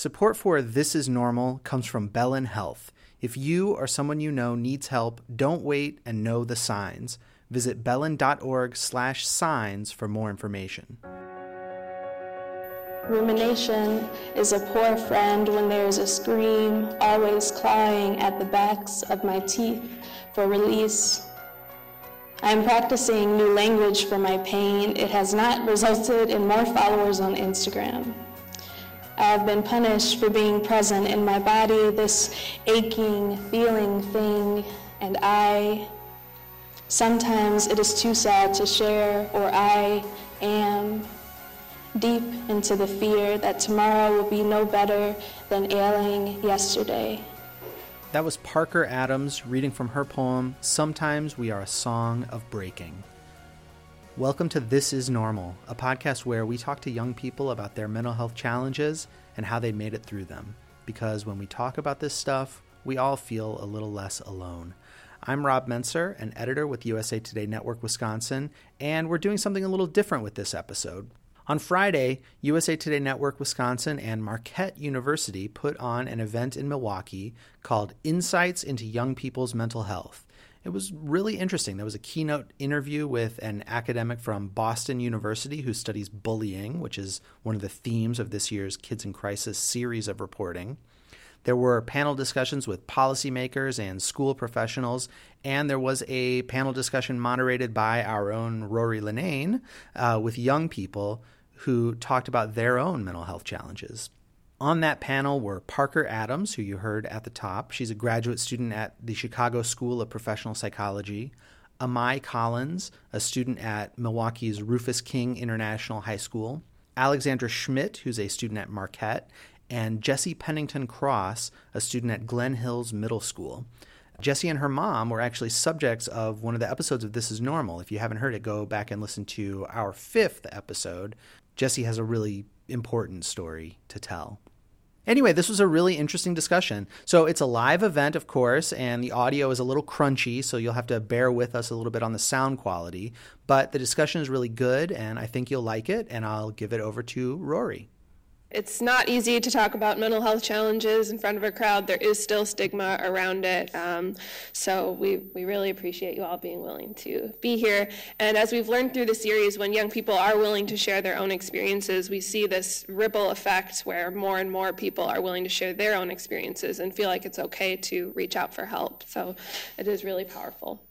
Support for This Is Normal comes from Bellin Health. If you or someone you know needs help, don't wait and know the signs. Visit bellin.org slash signs for more information. Rumination is a poor friend when there is a scream, always clawing at the backs of my teeth for release. I am practicing new language for my pain. It has not resulted in more followers on Instagram. I have been punished for being present in my body, this aching, feeling thing, and I. Sometimes it is too sad to share, or I am deep into the fear that tomorrow will be no better than ailing yesterday. That was Parker Adams reading from her poem, Sometimes We Are a Song of Breaking. Welcome to This Is Normal, a podcast where we talk to young people about their mental health challenges and how they made it through them. Because when we talk about this stuff, we all feel a little less alone. I'm Rob Mentzer, an editor with USA Today Network Wisconsin, and we're doing something a little different with this episode. On Friday, USA Today Network Wisconsin and Marquette University put on an event in Milwaukee called Insights into Young People's Mental Health. It was really interesting. There was a keynote interview with an academic from Boston University who studies bullying, which is one of the themes of this year's Kids in Crisis series of reporting. There were panel discussions with policymakers and school professionals, and there was a panel discussion moderated by our own Rory Linnane uh, with young people who talked about their own mental health challenges. On that panel were Parker Adams, who you heard at the top. She's a graduate student at the Chicago School of Professional Psychology. Amai Collins, a student at Milwaukee's Rufus King International High School. Alexandra Schmidt, who's a student at Marquette. And Jesse Pennington Cross, a student at Glen Hills Middle School. Jesse and her mom were actually subjects of one of the episodes of This Is Normal. If you haven't heard it, go back and listen to our fifth episode, Jesse has a really important story to tell. Anyway, this was a really interesting discussion. So it's a live event, of course, and the audio is a little crunchy, so you'll have to bear with us a little bit on the sound quality. But the discussion is really good, and I think you'll like it, and I'll give it over to Rory. It's not easy to talk about mental health challenges in front of a crowd. There is still stigma around it. Um, so we, we really appreciate you all being willing to be here. And as we've learned through the series, when young people are willing to share their own experiences, we see this ripple effect where more and more people are willing to share their own experiences and feel like it's okay to reach out for help. So it is really powerful.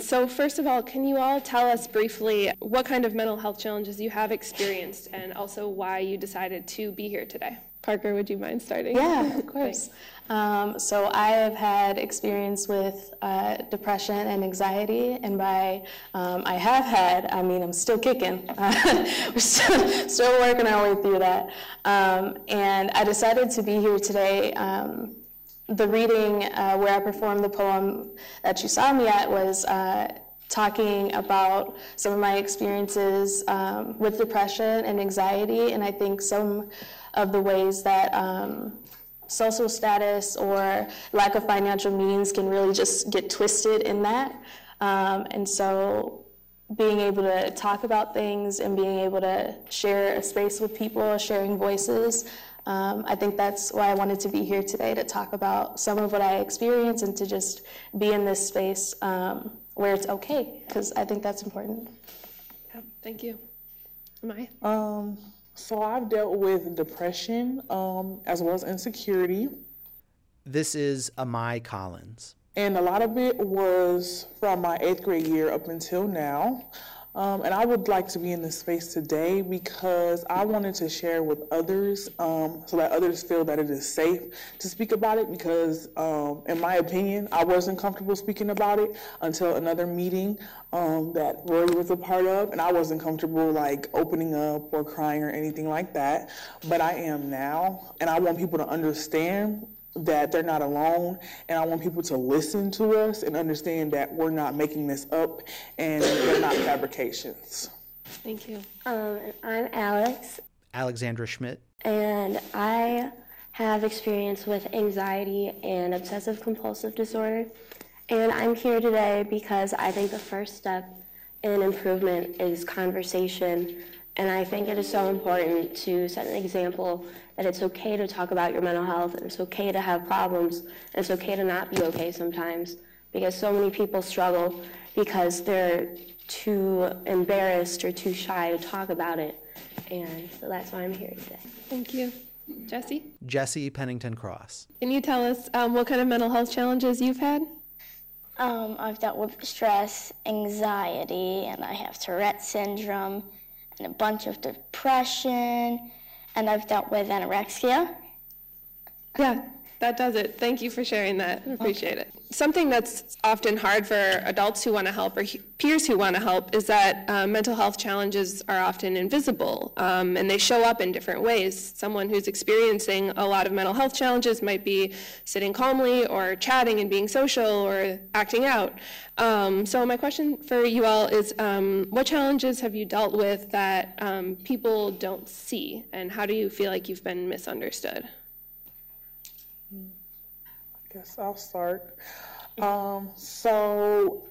So, first of all, can you all tell us briefly what kind of mental health challenges you have experienced and also why you decided to be here today? Parker, would you mind starting? Yeah, of course. Um, so, I have had experience with uh, depression and anxiety, and by um, I have had, I mean, I'm still kicking. Uh, we're still, still, working our way through that. Um, and I decided to be here today um, the reading uh, where I performed the poem that you saw me at was uh, talking about some of my experiences um, with depression and anxiety, and I think some of the ways that um, social status or lack of financial means can really just get twisted in that. Um, and so being able to talk about things and being able to share a space with people, sharing voices, um, I think that's why I wanted to be here today to talk about some of what I experienced and to just be in this space um, where it's okay, because I think that's important. Yeah, thank you. Amai? Um, so I've dealt with depression um, as well as insecurity. This is Amai Collins. And a lot of it was from my eighth grade year up until now. Um, and I would like to be in this space today because I wanted to share with others um, so that others feel that it is safe to speak about it. Because, um, in my opinion, I wasn't comfortable speaking about it until another meeting um, that Rory was a part of, and I wasn't comfortable like opening up or crying or anything like that. But I am now, and I want people to understand that they're not alone and i want people to listen to us and understand that we're not making this up and they're not fabrications. Thank you. Um, i'm alex. Alexandra schmidt. And i have experience with anxiety and obsessive compulsive disorder. And i'm here today because i think the first step in improvement is conversation And I think it is so important to set an example that it's okay to talk about your mental health and it's okay to have problems and it's okay to not be okay sometimes because so many people struggle because they're too embarrassed or too shy to talk about it. And so that's why I'm here today. Thank you. Jesse? Jesse Pennington Cross. Can you tell us um, what kind of mental health challenges you've had? Um, I've dealt with stress, anxiety, and I have Tourette syndrome, and a bunch of depression, and I've dealt with anorexia. Yeah, that does it. Thank you for sharing that. I appreciate it. Something that's often hard for adults who want to help or peers who want to help is that uh, mental health challenges are often invisible um, and they show up in different ways. Someone who's experiencing a lot of mental health challenges might be sitting calmly or chatting and being social or acting out. Um, so, my question for you all is um, what challenges have you dealt with that um, people don't see, and how do you feel like you've been misunderstood? Guess I'll start. Um, so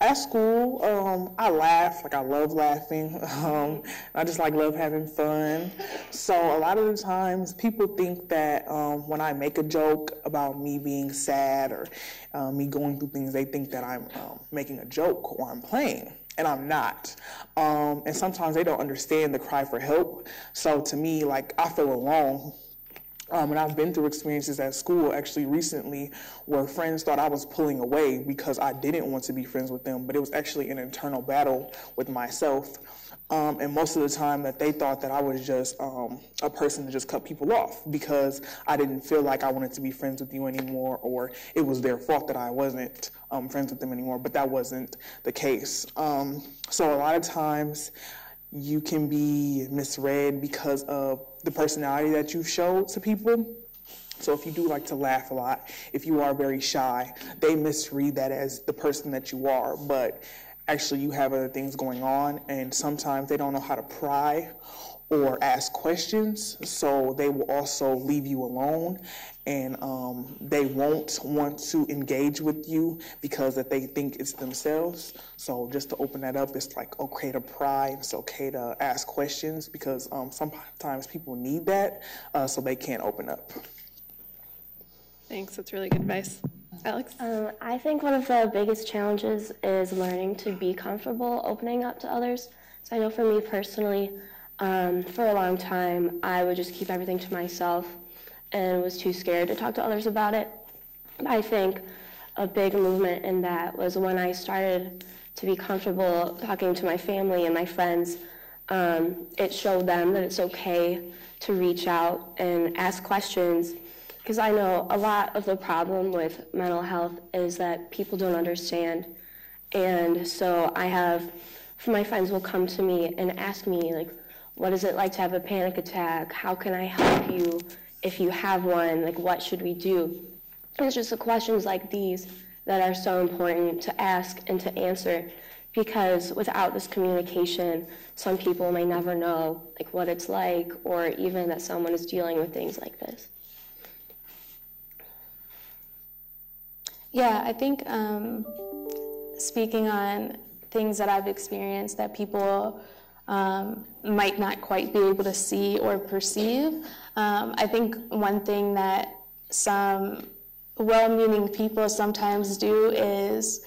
at school, um, I laugh, like I love laughing. Um, I just like love having fun. So a lot of the times people think that um, when I make a joke about me being sad or uh, me going through things, they think that I'm um, making a joke or I'm playing and I'm not. Um, and sometimes they don't understand the cry for help. So to me, like I feel alone um, and I've been through experiences at school actually recently where friends thought I was pulling away because I didn't want to be friends with them, but it was actually an internal battle with myself. Um, and most of the time that they thought that I was just um, a person to just cut people off because I didn't feel like I wanted to be friends with you anymore or it was their fault that I wasn't um, friends with them anymore, but that wasn't the case. Um, so a lot of times you can be misread because of the personality that you've showed to people. So if you do like to laugh a lot, if you are very shy, they misread that as the person that you are, but actually you have other things going on and sometimes they don't know how to pry or ask questions, so they will also leave you alone and um, they won't want to engage with you because that they think it's themselves. So just to open that up, it's like okay to pry, it's okay to ask questions because um, sometimes people need that uh, so they can't open up. Thanks, that's really good advice. Alex? Um, I think one of the biggest challenges is learning to be comfortable opening up to others. So I know for me personally, um, for a long time, I would just keep everything to myself and was too scared to talk to others about it. I think a big movement in that was when I started to be comfortable talking to my family and my friends. Um, it showed them that it's okay to reach out and ask questions because I know a lot of the problem with mental health is that people don't understand. And so I have, my friends will come to me and ask me, like, what is it like to have a panic attack? How can I help you if you have one? Like, what should we do? It's just the questions like these that are so important to ask and to answer because without this communication, some people may never know like what it's like or even that someone is dealing with things like this. Yeah, I think um, speaking on things that I've experienced that people um, might not quite be able to see or perceive. Um, I think one thing that some well meaning people sometimes do is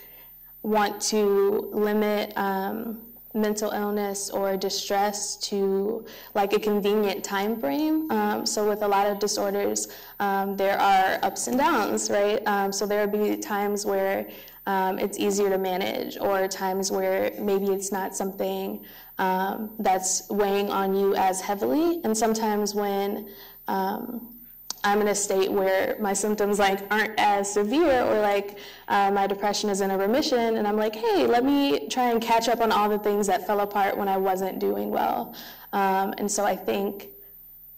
want to limit um, mental illness or distress to like a convenient time frame. Um, so with a lot of disorders, um, there are ups and downs, right? Um, so there will be times where um, it's easier to manage, or times where maybe it's not something um, that's weighing on you as heavily. And sometimes when um, I'm in a state where my symptoms like aren't as severe or like uh, my depression is in a remission and I'm like, hey, let me try and catch up on all the things that fell apart when I wasn't doing well. Um, and so I think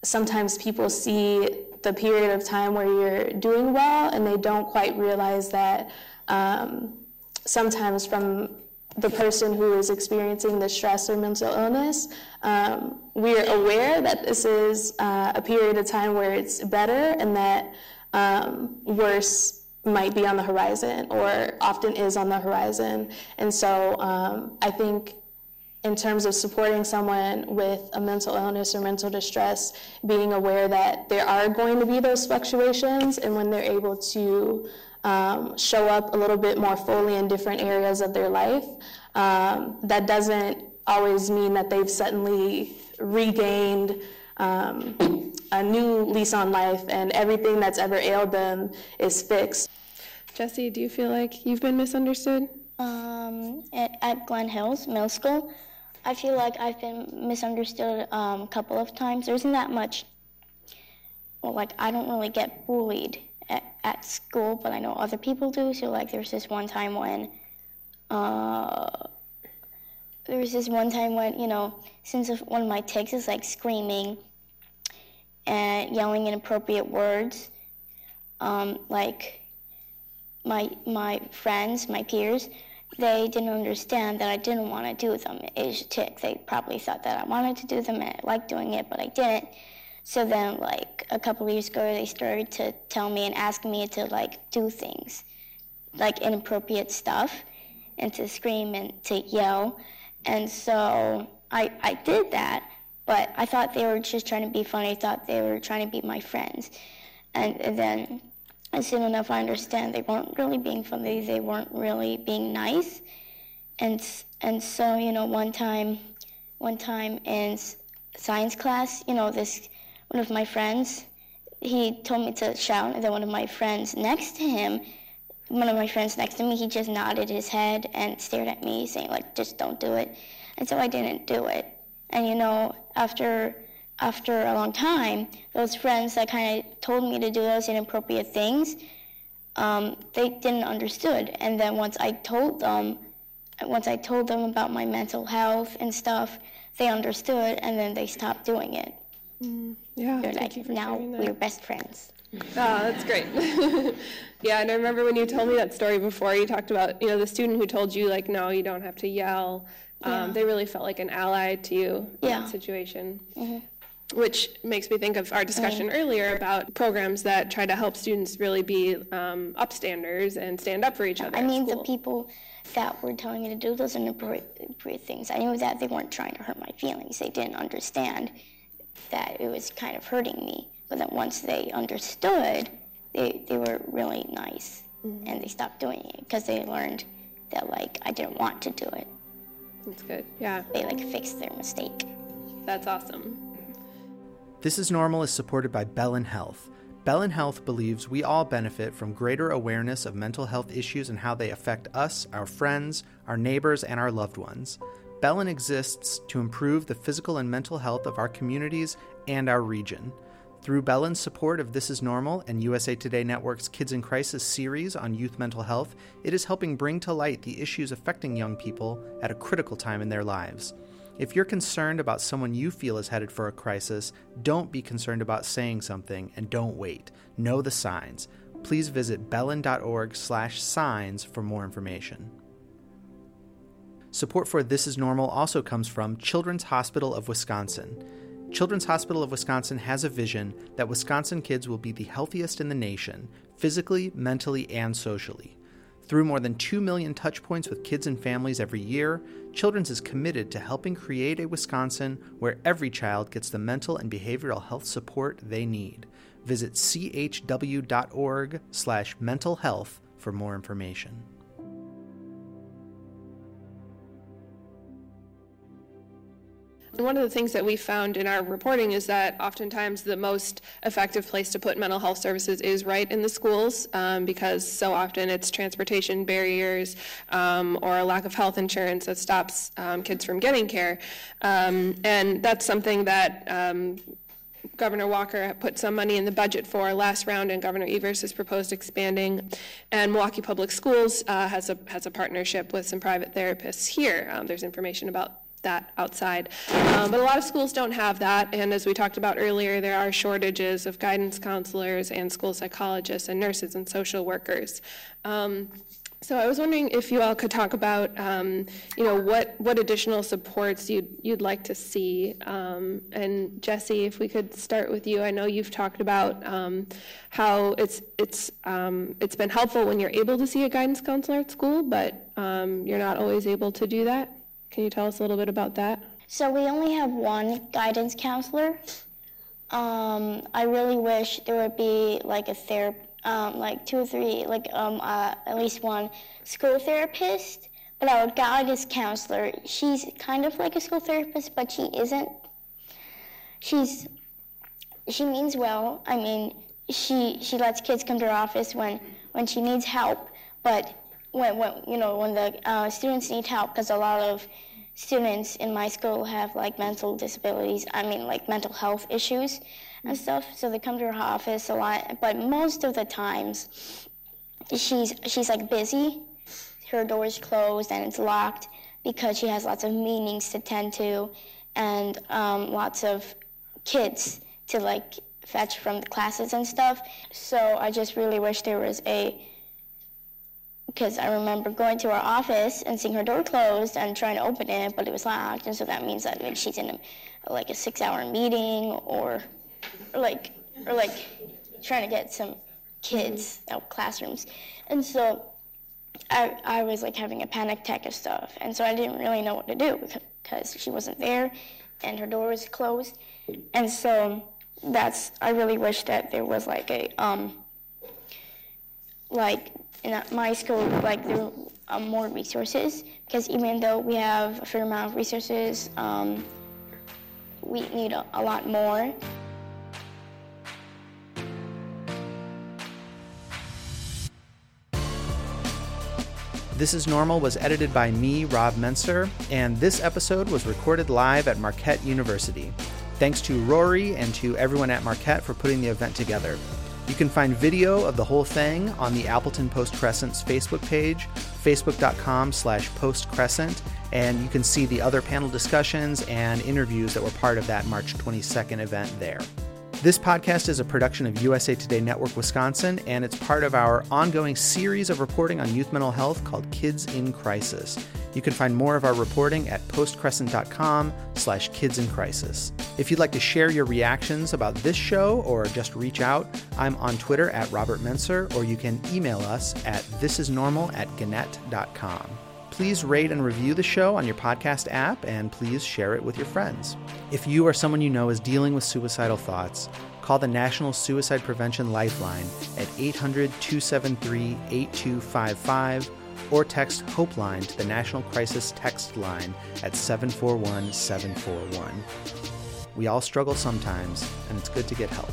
sometimes people see the period of time where you're doing well and they don't quite realize that um, sometimes from the person who is experiencing the stress or mental illness, um, we're aware that this is uh, a period of time where it's better and that um, worse might be on the horizon or often is on the horizon. And so um, I think in terms of supporting someone with a mental illness or mental distress, being aware that there are going to be those fluctuations, and when they're able to um, show up a little bit more fully in different areas of their life, um, that doesn't always mean that they've suddenly regained um, a new lease on life and everything that's ever ailed them is fixed. Jesse, do you feel like you've been misunderstood? Um, at, at Glen Hills Middle School, I feel like I've been misunderstood um, a couple of times. There isn't that much, well, like, I don't really get bullied at, at school, but I know other people do. So, like, there's this one time when, uh, there was this one time when, you know, since one of my tics is like screaming and yelling inappropriate words, um, like my my friends, my peers, they didn't understand that I didn't want to do them. It a tic. They probably thought that I wanted to do them and I liked doing it, but I didn't. So then, like a couple years ago, they started to tell me and ask me to like do things, like inappropriate stuff, and to scream and to yell. And so I, I did that, but I thought they were just trying to be funny. I thought they were trying to be my friends. And, and then, as soon enough, I understand they weren't really being funny. They weren't really being nice. And and so, you know, one time, one time in science class, you know, this one of my friends, he told me to shout, and then one of my friends next to him, one of my friends next to me, he just nodded his head and stared at me, saying like, "Just don't do it." And so I didn't do it. And you know, after after a long time, those friends that kind of told me to do those inappropriate things, um, they didn't understood. And then once I told them, once I told them about my mental health and stuff, they understood, and then they stopped doing it. Mm, yeah, They're like, now we're best friends. Oh, that's great. yeah, and I remember when you told me that story before, you talked about, you know, the student who told you, like, no, you don't have to yell. Um, yeah. They really felt like an ally to you yeah. in that situation. Mm-hmm. Which makes me think of our discussion mm-hmm. earlier about programs that try to help students really be um, upstanders and stand up for each other. I mean, the people that were telling me to do those inappropriate things, I knew that they weren't trying to hurt my feelings. They didn't understand that it was kind of hurting me. But then once they understood, they, they were really nice mm-hmm. and they stopped doing it because they learned that, like, I didn't want to do it. That's good. Yeah. They like fixed their mistake. That's awesome. This is Normal is supported by Bellin Health. Bellin Health believes we all benefit from greater awareness of mental health issues and how they affect us, our friends, our neighbors, and our loved ones. Bellin exists to improve the physical and mental health of our communities and our region. Through Bellin's support of This Is Normal and USA Today Network's Kids in Crisis series on youth mental health, it is helping bring to light the issues affecting young people at a critical time in their lives. If you're concerned about someone you feel is headed for a crisis, don't be concerned about saying something and don't wait. Know the signs. Please visit bellin.org/signs for more information. Support for This Is Normal also comes from Children's Hospital of Wisconsin. Children's Hospital of Wisconsin has a vision that Wisconsin kids will be the healthiest in the nation, physically, mentally, and socially. Through more than 2 million touchpoints with kids and families every year, Children's is committed to helping create a Wisconsin where every child gets the mental and behavioral health support they need. Visit chw.org/mental health for more information. One of the things that we found in our reporting is that oftentimes the most effective place to put mental health services is right in the schools um, because so often it's transportation barriers um, or a lack of health insurance that stops um, kids from getting care. Um, and that's something that um, Governor Walker put some money in the budget for last round, and Governor Evers has proposed expanding. And Milwaukee Public Schools uh, has a has a partnership with some private therapists here. Um, there's information about that outside. Um, but a lot of schools don't have that, and as we talked about earlier, there are shortages of guidance counselors and school psychologists and nurses and social workers. Um, so I was wondering if you all could talk about, um, you know, what, what additional supports you'd, you'd like to see. Um, and Jesse, if we could start with you, I know you've talked about um, how it's, it's, um, it's been helpful when you're able to see a guidance counselor at school, but um, you're not always able to do that. Can you tell us a little bit about that? So we only have one guidance counselor. Um, I really wish there would be like a therapist, um, like two or three, like um, uh, at least one school therapist. But our guidance counselor, she's kind of like a school therapist, but she isn't. She's she means well. I mean, she she lets kids come to her office when when she needs help, but when, when you know when the uh, students need help, because a lot of students in my school have like mental disabilities. I mean, like mental health issues and stuff. So they come to her office a lot, but most of the times, she's she's like busy. Her door is closed and it's locked because she has lots of meetings to tend to, and um, lots of kids to like fetch from the classes and stuff. So I just really wish there was a because I remember going to her office and seeing her door closed and trying to open it, but it was locked, and so that means that like she's in a, like a six-hour meeting or, or like or like trying to get some kids out classrooms, and so I I was like having a panic attack of stuff, and so I didn't really know what to do because she wasn't there, and her door was closed, and so that's I really wish that there was like a um like in my school, like there are more resources because even though we have a fair amount of resources, um, we need a, a lot more. This is Normal was edited by me, Rob Mentzer, and this episode was recorded live at Marquette University. Thanks to Rory and to everyone at Marquette for putting the event together. You can find video of the whole thing on the Appleton Post Crescent's Facebook page, facebook.com slash postcrescent, and you can see the other panel discussions and interviews that were part of that March 22nd event there. This podcast is a production of USA Today Network Wisconsin, and it's part of our ongoing series of reporting on youth mental health called Kids in Crisis. You can find more of our reporting at postcrescent.com slash kids in crisis. If you'd like to share your reactions about this show or just reach out, I'm on Twitter at Robert Mentzer, or you can email us at thisisnormal at gannett.com. Please rate and review the show on your podcast app, and please share it with your friends. If you or someone you know is dealing with suicidal thoughts, call the National Suicide Prevention Lifeline at 800 273 8255 or text Hopeline to the National Crisis Text Line at 741 741. We all struggle sometimes, and it's good to get help.